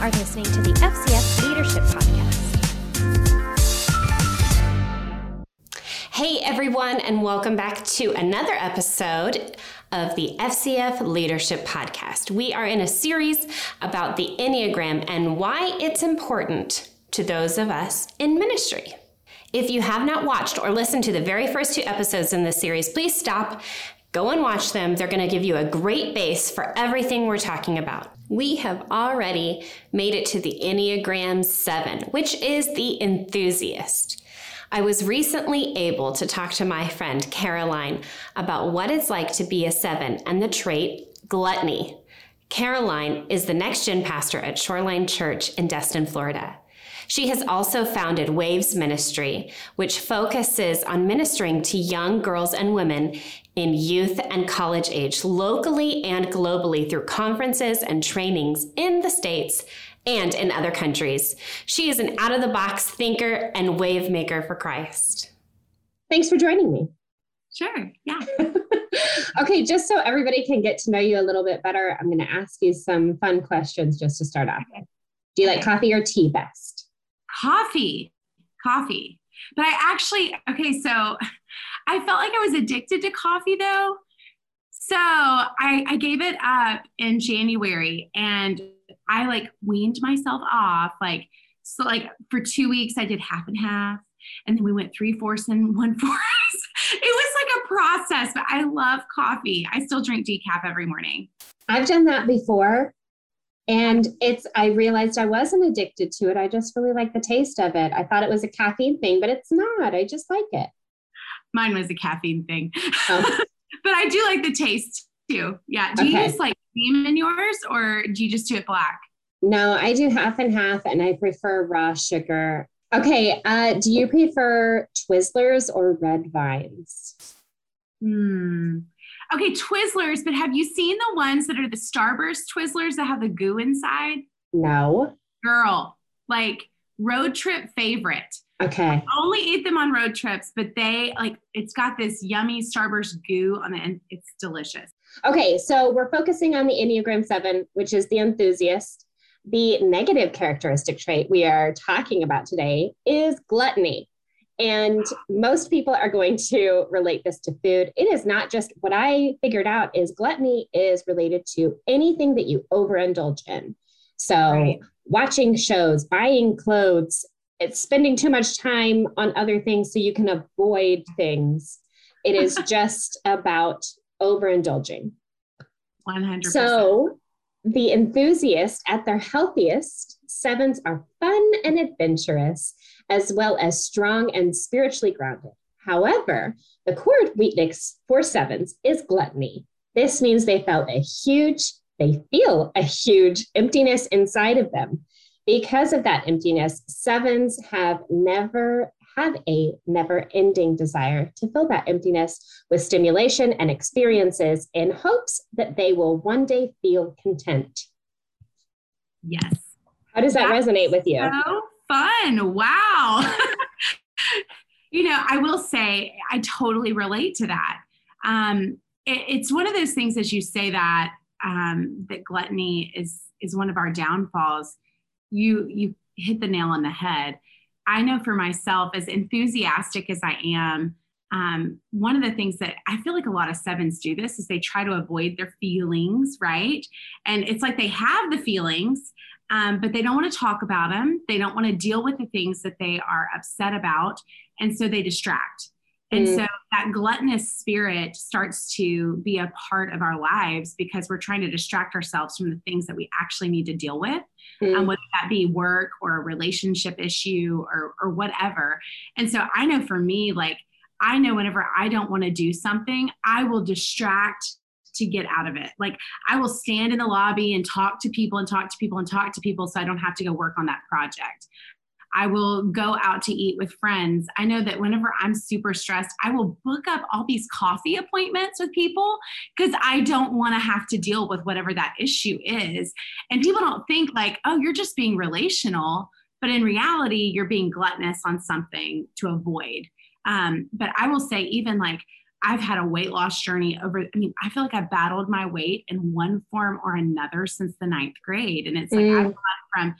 are listening to the FCF Leadership Podcast. Hey, everyone, and welcome back to another episode of the FCF Leadership Podcast. We are in a series about the Enneagram and why it's important to those of us in ministry. If you have not watched or listened to the very first two episodes in this series, please stop, go and watch them. They're going to give you a great base for everything we're talking about. We have already made it to the Enneagram 7, which is the enthusiast. I was recently able to talk to my friend Caroline about what it's like to be a 7 and the trait gluttony. Caroline is the next gen pastor at Shoreline Church in Destin, Florida. She has also founded Waves Ministry, which focuses on ministering to young girls and women in youth and college age locally and globally through conferences and trainings in the States and in other countries. She is an out of the box thinker and wave maker for Christ. Thanks for joining me. Sure. Yeah. okay, just so everybody can get to know you a little bit better, I'm going to ask you some fun questions just to start off with. Do you like coffee or tea best? Coffee, coffee. But I actually, okay, so I felt like I was addicted to coffee though. So I, I gave it up in January and I like weaned myself off. Like, so like for two weeks, I did half and half. And then we went three fourths and one fourth. it was like a process, but I love coffee. I still drink decaf every morning. I've done that before and it's, I realized I wasn't addicted to it. I just really like the taste of it. I thought it was a caffeine thing, but it's not. I just like it. Mine was a caffeine thing. Oh. but I do like the taste too. Yeah. Do okay. you use like cream in yours or do you just do it black? No, I do half and half and I prefer raw sugar. Okay. Uh, do you prefer Twizzlers or red vines? Hmm okay, Twizzlers, but have you seen the ones that are the Starburst Twizzlers that have the goo inside? No. Girl, like road trip favorite. Okay. I only eat them on road trips, but they like it's got this yummy Starburst goo on the end. It's delicious. Okay, so we're focusing on the Enneagram 7, which is the enthusiast. The negative characteristic trait we are talking about today is gluttony. And most people are going to relate this to food. It is not just what I figured out is gluttony is related to anything that you overindulge in. So right. watching shows, buying clothes, it's spending too much time on other things so you can avoid things. It is just about overindulging. 100%. So the enthusiast at their healthiest, sevens are fun and adventurous as well as strong and spiritually grounded. However, the core weakness for sevens is gluttony. This means they felt a huge, they feel a huge emptiness inside of them. Because of that emptiness, sevens have never have a never ending desire to fill that emptiness with stimulation and experiences in hopes that they will one day feel content. Yes. How does that That's resonate with you? So fun. Wow. you know, I will say I totally relate to that. Um, it, it's one of those things, as you say that, um, that gluttony is is one of our downfalls. You you hit the nail on the head. I know for myself, as enthusiastic as I am, um, one of the things that I feel like a lot of sevens do this is they try to avoid their feelings, right? And it's like they have the feelings, um, but they don't want to talk about them. They don't want to deal with the things that they are upset about. And so they distract. And mm. so that gluttonous spirit starts to be a part of our lives because we're trying to distract ourselves from the things that we actually need to deal with, mm. um, whether that be work or a relationship issue or, or whatever. And so I know for me, like, I know whenever I don't want to do something, I will distract to get out of it. Like I will stand in the lobby and talk to people and talk to people and talk to people so I don't have to go work on that project. I will go out to eat with friends. I know that whenever I'm super stressed, I will book up all these coffee appointments with people because I don't want to have to deal with whatever that issue is. And people don't think like, oh, you're just being relational. But in reality, you're being gluttonous on something to avoid. Um, but I will say, even like I've had a weight loss journey over, I mean, I feel like I've battled my weight in one form or another since the ninth grade. And it's like mm. I've gone from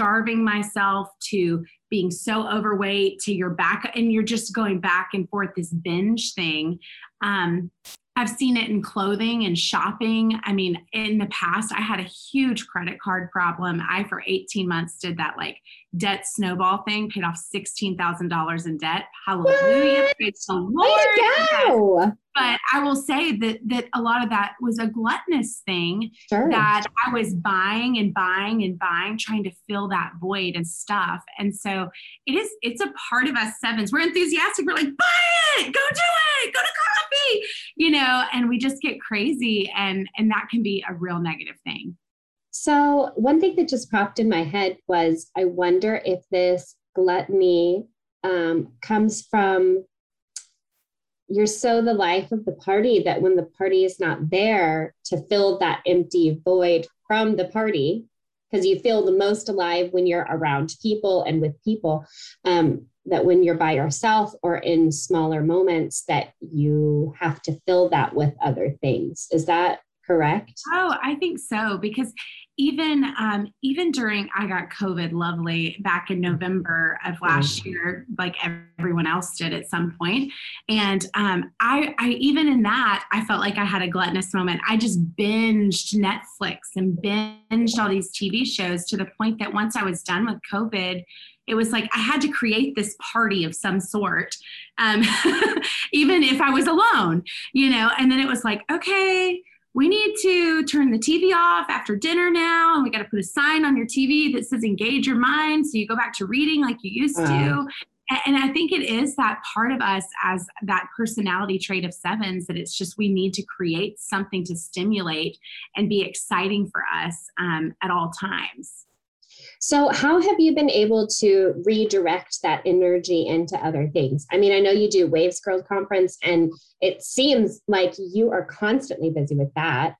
starving myself to being so overweight to your back and you're just going back and forth this binge thing um, I've seen it in clothing and shopping. I mean, in the past, I had a huge credit card problem. I, for 18 months, did that like debt snowball thing, paid off $16,000 in debt. Hallelujah. Praise the Lord. Way but I will say that that a lot of that was a gluttonous thing sure. that I was buying and buying and buying, trying to fill that void and stuff. And so it is it's a part of us sevens. We're enthusiastic. We're like, buy it, go do it, go to coffee, you know, and we just get crazy and and that can be a real negative thing. So one thing that just popped in my head was I wonder if this gluttony um, comes from you're so the life of the party that when the party is not there to fill that empty void from the party because you feel the most alive when you're around people and with people um, that when you're by yourself or in smaller moments that you have to fill that with other things. Is that correct oh i think so because even um, even during I got COVID, lovely back in November of last year, like everyone else did at some point, and um, I, I even in that I felt like I had a gluttonous moment. I just binged Netflix and binged all these TV shows to the point that once I was done with COVID, it was like I had to create this party of some sort, um, even if I was alone, you know. And then it was like, okay we need to turn the TV off after dinner now, and we got to put a sign on your TV that says engage your mind. So you go back to reading like you used to. And I think it is that part of us as that personality trait of sevens that it's just we need to create something to stimulate and be exciting for us um, at all times. So, how have you been able to redirect that energy into other things? I mean, I know you do Waves Girls Conference, and it seems like you are constantly busy with that.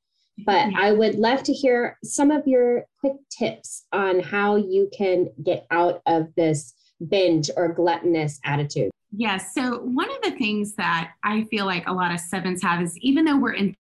But I would love to hear some of your quick tips on how you can get out of this binge or gluttonous attitude. Yes. So, one of the things that I feel like a lot of sevens have is even though we're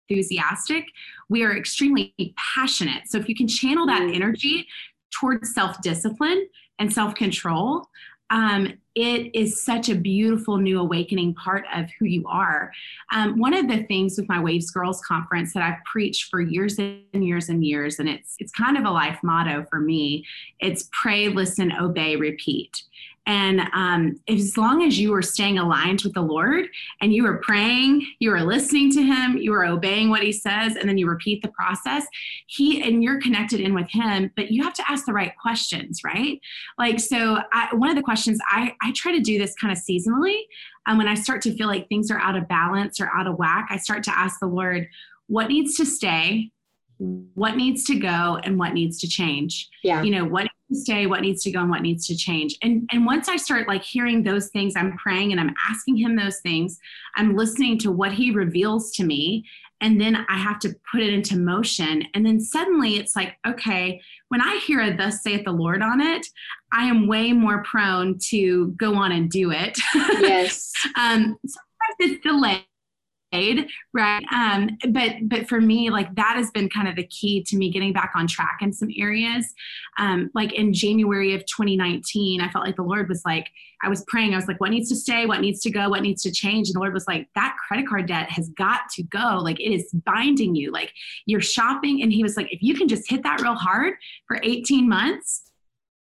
enthusiastic, we are extremely passionate. So, if you can channel that mm. energy towards self discipline and self control, um, it is such a beautiful new awakening part of who you are. Um, one of the things with my Waves Girls conference that I've preached for years and years and years, and it's it's kind of a life motto for me. It's pray, listen, obey, repeat. And um, as long as you are staying aligned with the Lord and you are praying, you are listening to Him, you are obeying what He says, and then you repeat the process, He and you're connected in with Him, but you have to ask the right questions, right? Like, so I, one of the questions I, I try to do this kind of seasonally. Um, when I start to feel like things are out of balance or out of whack, I start to ask the Lord, what needs to stay? What needs to go and what needs to change? Yeah. You know, what stay, what needs to go, and what needs to change. And and once I start like hearing those things, I'm praying and I'm asking him those things. I'm listening to what he reveals to me. And then I have to put it into motion. And then suddenly it's like, okay, when I hear a thus saith the Lord on it, I am way more prone to go on and do it. Yes. um, sometimes it's delayed right? Um, but but for me like that has been kind of the key to me getting back on track in some areas. Um, like in january of 2019 i felt like the lord was like i was praying. I was like what needs to stay? What needs to go? What needs to change? And the lord was like that credit card debt has got to go. Like it is binding you. Like you're shopping. And he was like if you can just hit that real hard for 18 months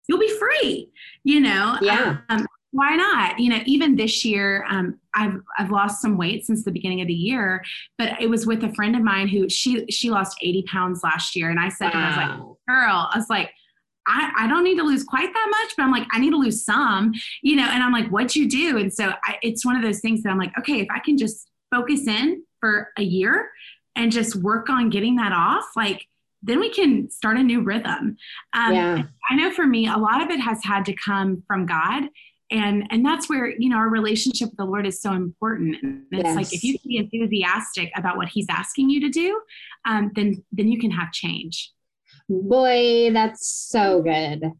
you'll be free you know? Yeah. Um, why not? You know, even this year, um, I've I've lost some weight since the beginning of the year, but it was with a friend of mine who she she lost 80 pounds last year, and I said, wow. I was like, girl, I was like. I, I don't need to lose quite that much, but I'm like, I need to lose some, you know, and I'm like, what you do? And so I, it's one of those things that I'm like, okay, if I can just focus in for a year and just work on getting that off, like, then we can start a new rhythm. Um, yeah. I know for me, a lot of it has had to come from God and and that's where you know our relationship with the lord is so important and it's yes. like if you can be enthusiastic about what he's asking you to do um, then then you can have change boy that's so good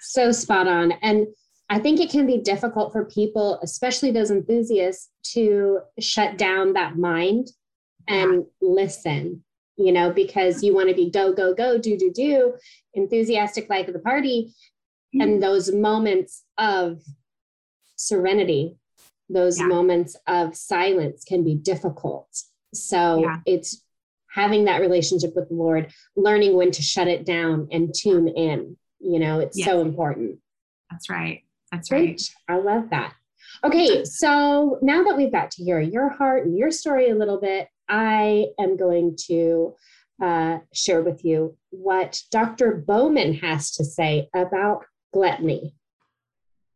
so spot on and I think it can be difficult for people, especially those enthusiasts, to shut down that mind and yeah. listen, you know, because you want to be go, go, go, do, do, do, enthusiastic like at the party. Mm-hmm. And those moments of serenity, those yeah. moments of silence can be difficult. So yeah. it's having that relationship with the Lord, learning when to shut it down and tune in. You know, it's yes. so important. That's right. That's right. I love that. Okay, so now that we've got to hear your heart and your story a little bit, I am going to uh, share with you what Dr. Bowman has to say about gluttony.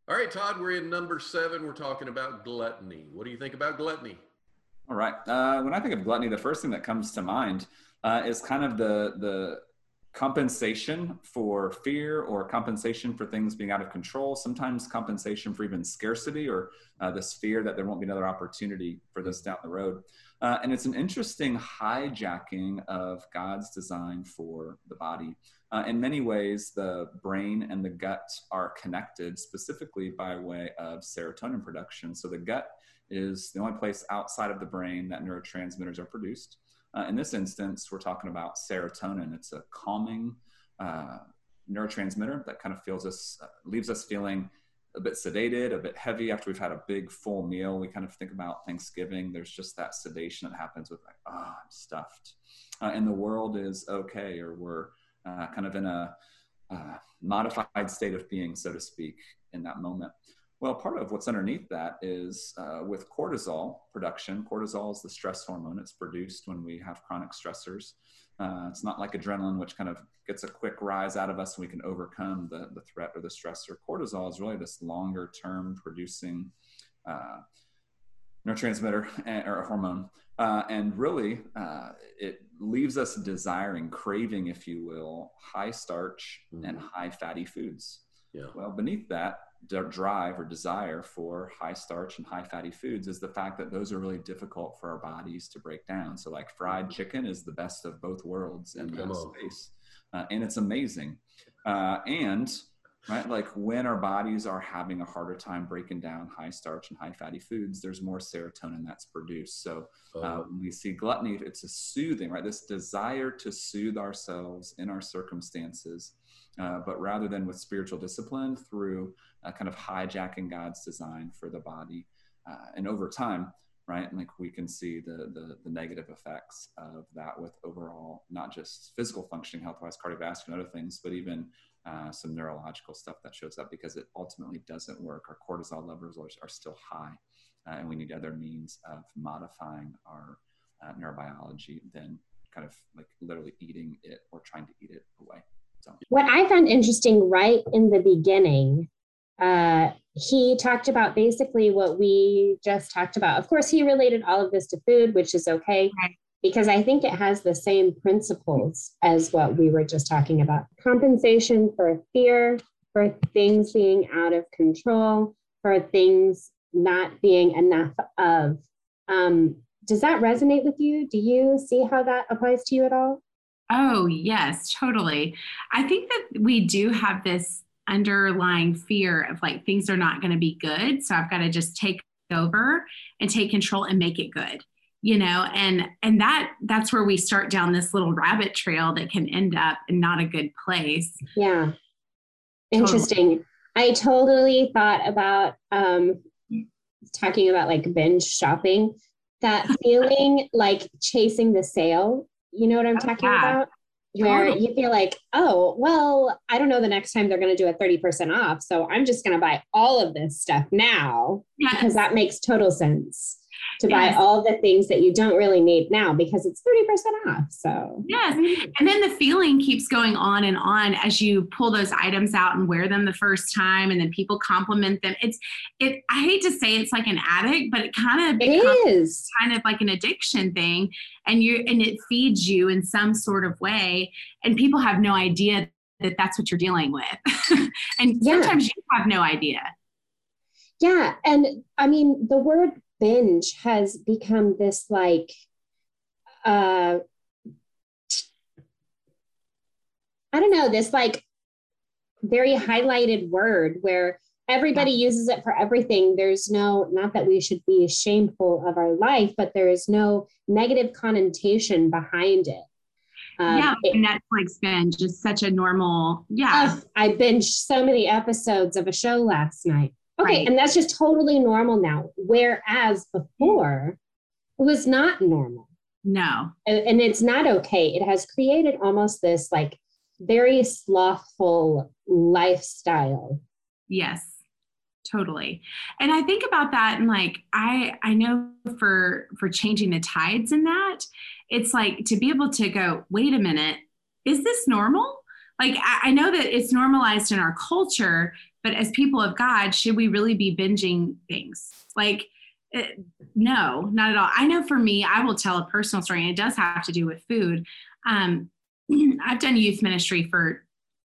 All right, Todd, we're in number seven. We're talking about gluttony. What do you think about gluttony? All right. Uh, when I think of gluttony, the first thing that comes to mind uh, is kind of the the compensation for fear or compensation for things being out of control. Sometimes compensation for even scarcity or uh, this fear that there won't be another opportunity for this down the road. Uh, and it's an interesting hijacking of God's design for the body. Uh, in many ways, the brain and the gut are connected specifically by way of serotonin production. So the gut is the only place outside of the brain that neurotransmitters are produced. Uh, in this instance, we're talking about serotonin. It's a calming uh, neurotransmitter that kind of feels us, uh, leaves us feeling a bit sedated, a bit heavy after we've had a big full meal. We kind of think about Thanksgiving. There's just that sedation that happens with like, oh, I'm stuffed, uh, and the world is okay, or we're uh, kind of in a uh, modified state of being, so to speak, in that moment. Well, part of what's underneath that is uh, with cortisol production. Cortisol is the stress hormone. It's produced when we have chronic stressors. Uh, it's not like adrenaline, which kind of gets a quick rise out of us and we can overcome the, the threat or the stressor. Cortisol is really this longer term producing uh, neurotransmitter or hormone. Uh, and really, uh, it leaves us desiring, craving, if you will, high starch mm-hmm. and high fatty foods. Yeah. Well, beneath that, drive or desire for high starch and high fatty foods is the fact that those are really difficult for our bodies to break down. So, like fried mm-hmm. chicken is the best of both worlds in that space, uh, and it's amazing. Uh, and right, like when our bodies are having a harder time breaking down high starch and high fatty foods, there's more serotonin that's produced. So, uh, oh. when we see gluttony, it's a soothing, right? This desire to soothe ourselves in our circumstances uh, but rather than with spiritual discipline through uh, kind of hijacking God's design for the body. Uh, and over time, right, like we can see the, the, the negative effects of that with overall, not just physical functioning health wise, cardiovascular and other things, but even uh, some neurological stuff that shows up because it ultimately doesn't work. Our cortisol levels are, are still high, uh, and we need other means of modifying our neurobiology than kind of like literally eating it or trying to eat it away. So. What I found interesting right in the beginning, uh, he talked about basically what we just talked about. Of course, he related all of this to food, which is okay because I think it has the same principles as what we were just talking about compensation for fear, for things being out of control, for things not being enough of. Um, does that resonate with you? Do you see how that applies to you at all? Oh, yes, totally. I think that we do have this underlying fear of like things are not going to be good. So I've got to just take over and take control and make it good you know and and that that's where we start down this little rabbit trail that can end up in not a good place yeah interesting totally. i totally thought about um talking about like binge shopping that feeling like chasing the sale you know what I'm talking yeah. about? Where totally. you feel like, oh, well, I don't know the next time they're going to do a 30% off. So I'm just going to buy all of this stuff now yes. because that makes total sense to yes. buy all the things that you don't really need now because it's 30% off. So, yes. And then the feeling keeps going on and on as you pull those items out and wear them the first time and then people compliment them. It's, it, I hate to say it's like an addict, but it kind of it is kind of like an addiction thing. And you, and it feeds you in some sort of way. And people have no idea that that's what you're dealing with. and yeah. sometimes you have no idea. Yeah. And I mean, the word binge has become this like uh I don't know, this like very highlighted word where everybody uses it for everything. There's no, not that we should be shameful of our life, but there is no negative connotation behind it. Um, yeah, it, Netflix binge is such a normal. Yeah, uh, I binged so many episodes of a show last night. Okay, right. and that's just totally normal now. Whereas before, it was not normal. No, and, and it's not okay. It has created almost this like very slothful lifestyle. Yes totally and i think about that and like i i know for for changing the tides in that it's like to be able to go wait a minute is this normal like I, I know that it's normalized in our culture but as people of god should we really be binging things? Like it, eh, no not at all. I know for me i will tell a personal story and it does have to do with food. Um, i've done youth ministry for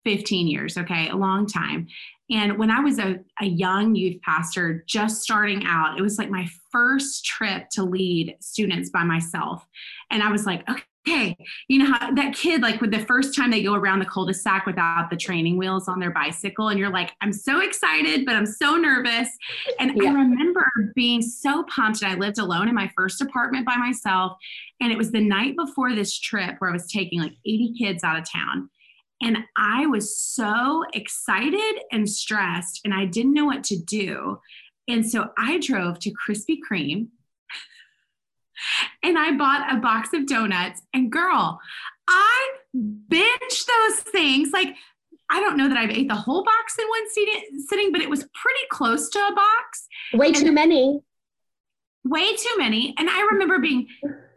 15 years okay a long time. And when I was a, a young youth pastor, just starting out, it was like my first trip to lead students by myself. And I was like, okay, you know how that kid, like with the first time they go around the cul-de-sac without the training wheels on their bicycle, and you're like, I'm so excited, but I'm so nervous. And yeah. I remember being so pumped. And I lived alone in my first apartment by myself. And it was the night before this trip where I was taking like 80 kids out of town. And I was so excited and stressed, and I didn't know what to do. And so I drove to Krispy Kreme and I bought a box of donuts. And girl, I binged those things. Like, I don't know that I've ate the whole box in one sitting, but it was pretty close to a box. Way and too many. Way too many. And I remember being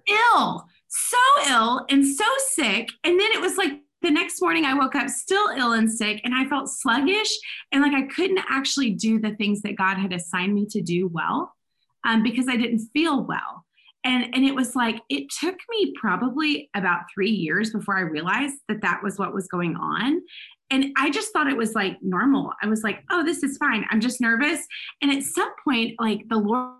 ill, so ill and so sick. And then it was like the next morning I woke up still ill and sick and I felt sluggish and like I couldn't actually do the things that God had assigned me to do well um, because I didn't feel well. And, and it was like, it took me probably about three years before I realized that that was what was going on. And I just thought it was like normal. I was like, oh, this is fine. I'm just nervous. And at some point, like the Lord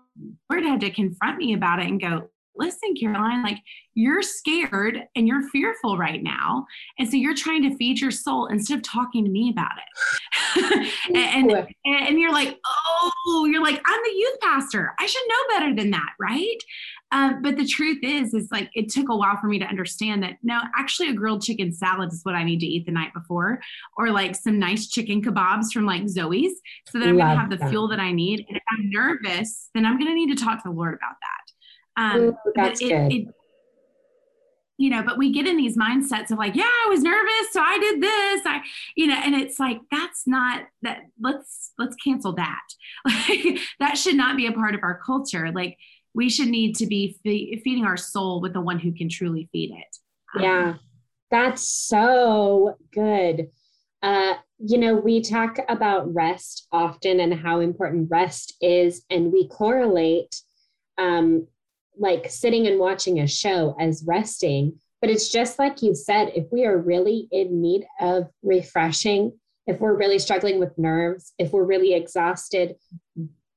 had to confront me about it and go, listen, Caroline, like you're scared and you're fearful right now. And so you're trying to feed your soul instead of talking to me about it. and, and, and you're like, oh, you're like, I'm the youth pastor. I should know better than that, right? Um, but the truth is, is like it took a while for me to understand that no, actually, a grilled chicken salad is what I need to eat the night before, or like some nice chicken kebabs from like Zoe's, so that I'm going to have the that. fuel that I need. And if I'm nervous, then I'm going to need to talk to the Lord about that. Um, Ooh, that's it, good. It, you know, but we get in these mindsets of like, yeah, I was nervous, so I did this. I, you know, and it's like that's not that. Let's let's cancel that. Like that should not be a part of our culture. Like we should need to be fe- feeding our soul with the one who can truly feed it. Um, yeah, that's so good. Uh, you know, we talk about rest often and how important rest is, and we correlate um, like sitting and watching a show as resting. But it's just like you said, if we are really in need of refreshing, if we're really struggling with nerves, if we're really exhausted,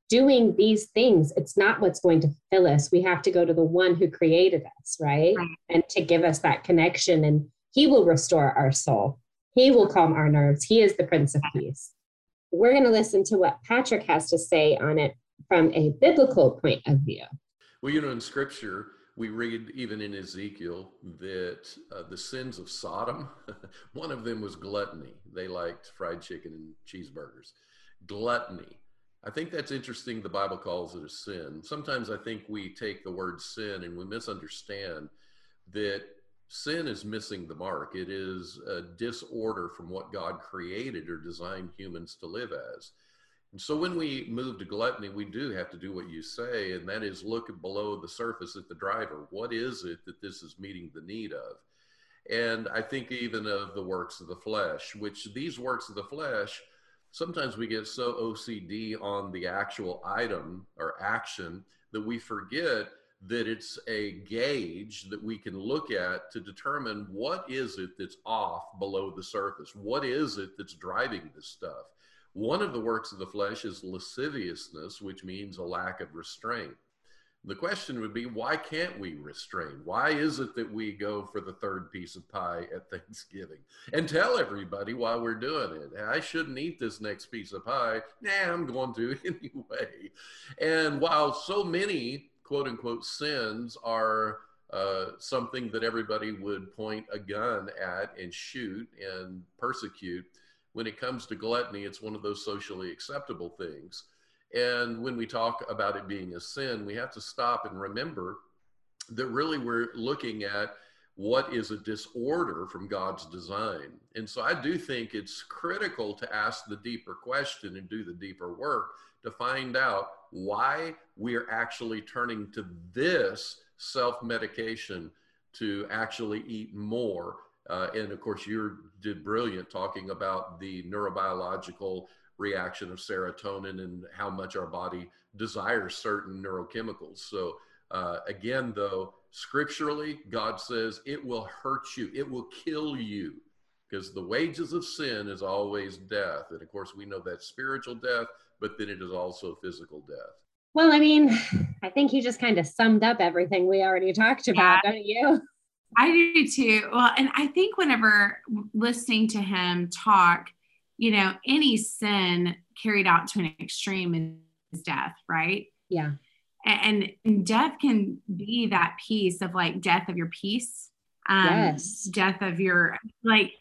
doing these things, it's not what's going to fill us. We have to go to the one who created us, right? right. And to give us that connection, and he will restore our soul. He will calm our nerves. He is the Prince of Peace. We're going to listen to what Patrick has to say on it from a biblical point of view. Well, you know, in scripture, we read even in Ezekiel that uh, the sins of Sodom, one of them was gluttony. They liked fried chicken and cheeseburgers. Gluttony. I think that's interesting. The Bible calls it a sin. Sometimes I think we take the word sin and we misunderstand that sin is missing the mark. It is a disorder from what God created or designed humans to live as. And so when we move to gluttony, we do have to do what you say, and that is look below the surface at the driver. What is it that this is meeting the need of? And I think even of the works of the flesh, which these works of the flesh, sometimes we get so OCD on the actual item or action that we forget that it's a gauge that we can look at to determine what is it that's off below the surface? What is it that's driving this stuff? One of the works of the flesh is lasciviousness, which means a lack of restraint. The question would be, why can't we restrain? Why is it that we go for the third piece of pie at Thanksgiving and tell everybody why we're doing it? I shouldn't eat this next piece of pie. Nah, I'm going to anyway. And while so many quote unquote sins are uh, something that everybody would point a gun at and shoot and persecute, when it comes to gluttony, it's one of those socially acceptable things and when we talk about it being a sin, we have to stop and remember that really we're looking at what is a disorder from God's design. And so I do think it's critical to ask the deeper question and do the deeper work to find out why we are actually turning to this self medication to actually eat more. Uh, and of course, you did brilliant talking about the neurobiological reaction of serotonin and how much our body desires certain neurochemicals. So, uh, again, though, scripturally, God says it will hurt you, it will kill you, because the wages of sin is always death. And of course, we know that spiritual death, but then it is also physical death. Well, I mean, I think you just kind of summed up everything we already talked about, yeah. don't you? I do too. Well, and I think whenever listening to him talk, you know, any sin carried out to an extreme is death, right? Yeah. And, and death can be that piece of like death of your peace, um, yes. death of your like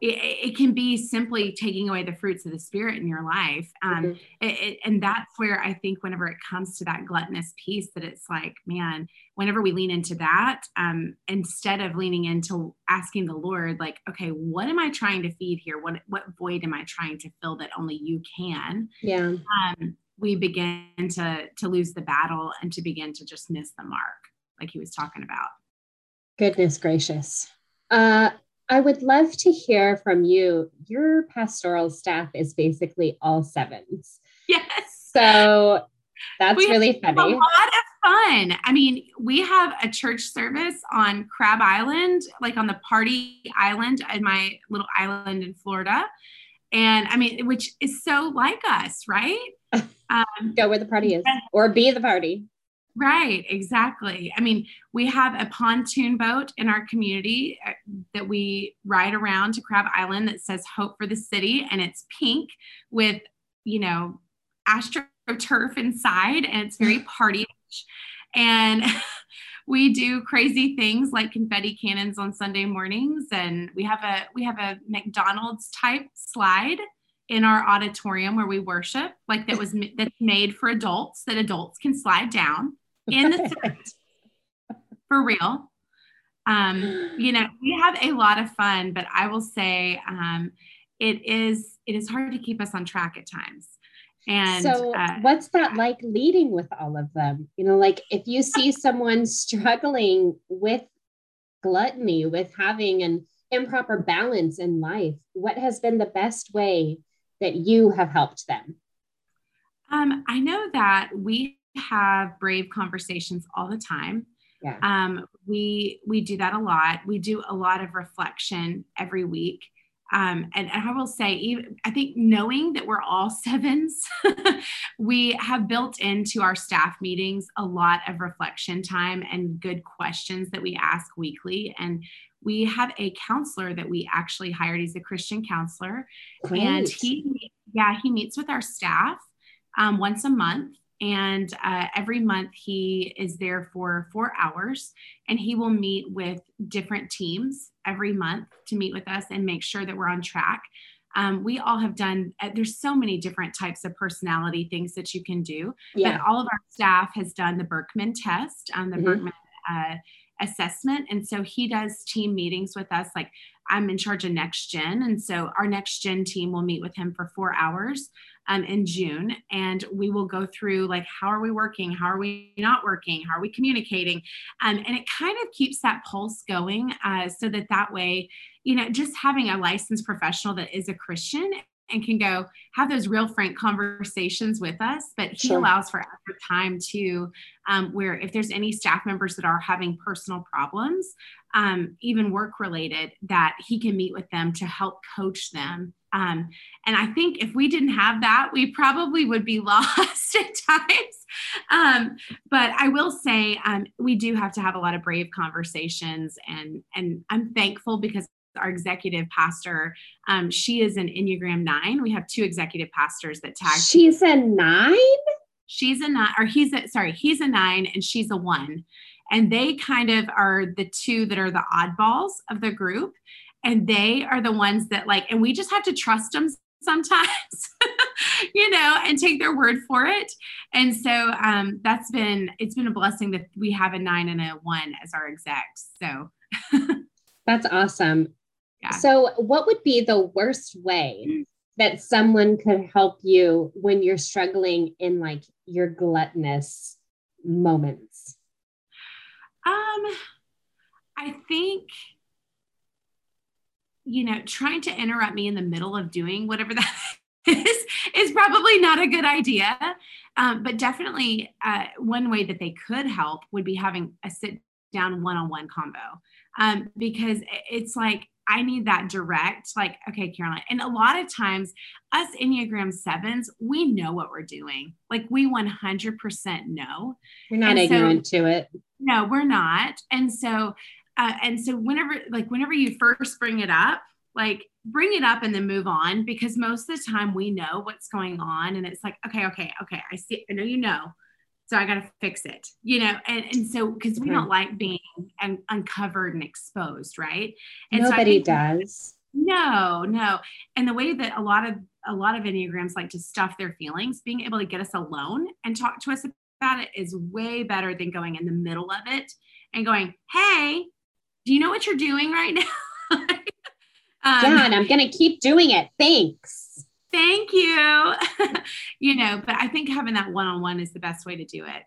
it, it, can be simply taking away the fruits of the spirit in your life. Um, mm-hmm. it, and that's where i think whenever it comes to that gluttonous piece that it's like man whenever we lean into that um, instead of leaning into asking the lord like okay what am i trying to feed here? What what void am i trying to fill that only you can? Yeah. Um, we begin to to lose the battle and to begin to just miss the mark like he was talking about. Goodness gracious. Uh I would love to hear from you. Your pastoral staff is basically all sevens. Yes. So that's we really funny. A lot of fun. I mean, we have a church service on Crab Island, like on the party island in my little island in Florida. And I mean, which is so like us, right? Um, Go where the party is or be the party. Right, exactly. I mean, we have a pontoon boat in our community uh, that we ride around to Crab Island that says Hope for the City, and it's pink with, you know, astroturf inside, and it's very party. And we do crazy things like confetti cannons on Sunday mornings, and we have a we have a McDonald's type slide in our auditorium where we worship, like that was that's made for adults that adults can slide down in the set for real. Um, you know, we have a lot of fun, but I will say um, it is it is hard to keep us on track at times. And so, uh, what's that like leading with all of them? You know, like if you see someone struggling with gluttony, with having an improper balance in life, what has been the best way that you have helped them? Um, I know that we have brave conversations all the time. Yeah. Um, we we do that a lot. We do a lot of reflection every week. Um, and, and, I will say, even, I think knowing that we're all sevens, we have built into our staff meetings a lot of reflection time and good questions that we ask weekly. And we have a counselor that we actually hired. He's a Christian counselor, Great. and he, yeah, he meets with our staff um, once a month and uh, every month he is there for four hours and he will meet with different teams every month to meet with us and make sure that we're on track um, we all have done uh, there's so many different types of personality things that you can do yeah. but all of our staff has done the Birkman test um, the mm-hmm. Birkman uh, assessment and so he does team meetings with us like i'm in charge of next gen and so our next gen team will meet with him for four hours um, in June, and we will go through like how are we working, how are we not working, how are we communicating, um, and it kind of keeps that pulse going, uh, so that that way, you know, just having a licensed professional that is a Christian and can go have those real frank conversations with us but he Sure. allows for extra time too um, where if there's any staff members that are having personal problems um, even work related that he can meet with them to help coach them um, and i think if we didn't have that we probably would be lost at times. Um, but i will say um, we do have to have a lot of brave conversations and and i'm thankful because our executive pastor um, she is an enneagram nine. We have two executive pastors that tag. She's a nine? she's a nine or he's a sorry he's a nine and she's a one. And they kind of are the two that are the oddballs of the group and they are the ones that like and we just have to trust them sometimes you know and take their word for it and so um that's been it's been a blessing that we have a nine and a one as our execs so That's awesome. Yeah. So, what would be the worst way that someone could help you when you're struggling in like your gluttonous moments? Um, I think, you know, trying to interrupt me in the middle of doing whatever that is is probably not a good idea. Um, but definitely, uh, one way that they could help would be having a sit down one on one combo, um, because it's like I need that direct, like, okay, Caroline. And a lot of times, us Enneagram sevens, we know what we're doing. Like, we 100% know. You're not And so- ignorant to it. No, we're not. And so, uh, and so whenever, like, whenever you first bring it up, like, bring it up and then move on because most of the time we know what's going on. And it's like, okay, okay, okay, I see, I know you know. So I got to fix it, you know? And, and so, because we Mhm. don't like being un- uncovered and exposed, right? And so Nobody think- does. no, no. And the way that a lot of a lot of enneagrams like to stuff their feelings, being able to get us alone and talk to us about it is way better than going in the middle of it and going, "Hey, do you know what you're doing right now?" um, I'm going to keep doing it. Thanks. Thank you. you know, but I think having that one-on-one is the best way to do it.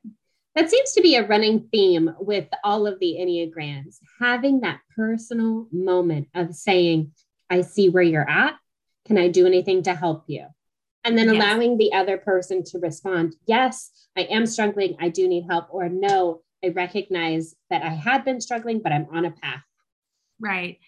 That seems to be a running theme with all of the Enneagrams, having that personal moment of saying, I see where you're at. Can I do anything to help you? And then Yes. allowing the other person to respond, Yes, I am struggling. I do need help. Or no, I recognize that I had been struggling, but I'm on a path. Right.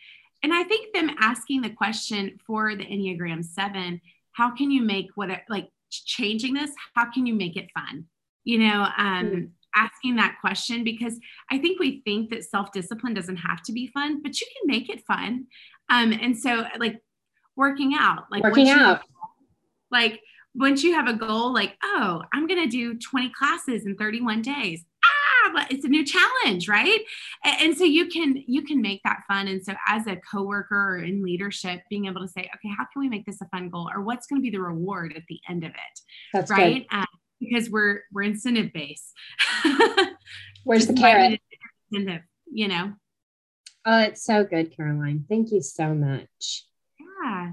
And I think them asking the question for the Enneagram 7, how can you make what like changing this, how can you make it fun? You know, um Mm. asking that question because I think we think that self-discipline doesn't have to be fun, but you can make it fun. Um and so like working out, like Working once you- out. like once you have a goal like, oh, I'm going to do 20 classes in 31 days. It's a new challenge, right? and, and so you can you can make that fun and so as a coworker or in leadership being able to say okay how can we make this a fun goal or what's going to be the reward at the end of it That's right um, because we're we're incentive based Where's the carrot? incentive you know Oh, it's so good, Caroline. Thank you so much. yeah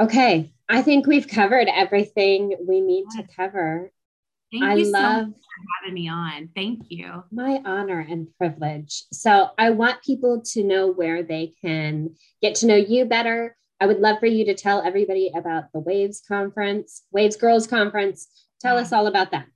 Okay. I think we've covered everything we need to cover. Thank I you so love much for having me on thank you my honor and privilege. So I want people to know where they can get to know you better. I would love for you to tell everybody about the Waves Conference, Waves Girls Conference. Tell us all about that.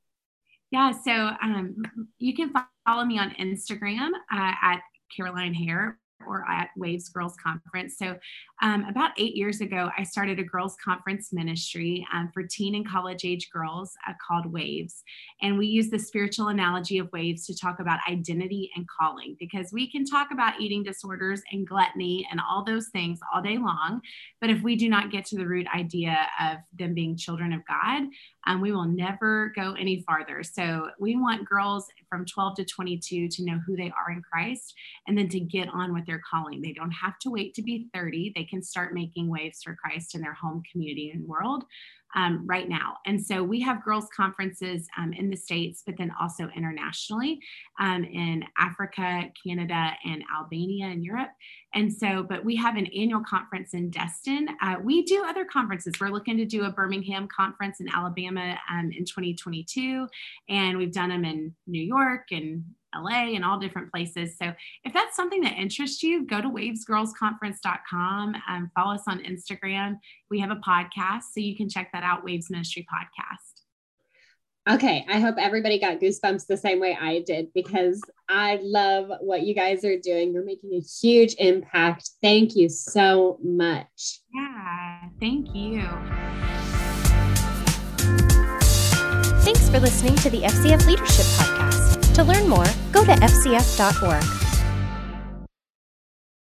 Yeah, so um, you can follow me on Instagram uh, at Caroline Hare or at Waves Girls Conference. So, um, about eight years ago, I started a girls' conference ministry um, for teen and college age girls uh, called Waves. And we use the spiritual analogy of waves to talk about identity and calling because we can talk about eating disorders and gluttony and all those things all day long. But if we do not get to the root idea of them being children of God, we will never go any farther. So we want girls from 12 to 22 to know who they are in Christ and then to get on with their calling. They don't have to wait to be 30. They can start making waves for Christ in their home community and world um, right now. And so we have girls' conferences um, in the States, but then also internationally um, in Africa, Canada, and Albania in Europe. And so, but we have an annual conference in Destin. Uh, we do other conferences. We're looking to do a Birmingham conference in Alabama um, in 2022, and we've done them in New York and LA and all different places. So if that's something that interests you, go to wavesgirlsconference.com, and follow us on Instagram. we have a podcast, so you can check that out, Waves Ministry Podcast. Okay, I hope everybody got goosebumps the same way I did because I love what you guys are doing. You're making a huge impact. Thank you so much. Yeah, thank you. For listening to the FCF Leadership Podcast. To learn more, go to fcf.org.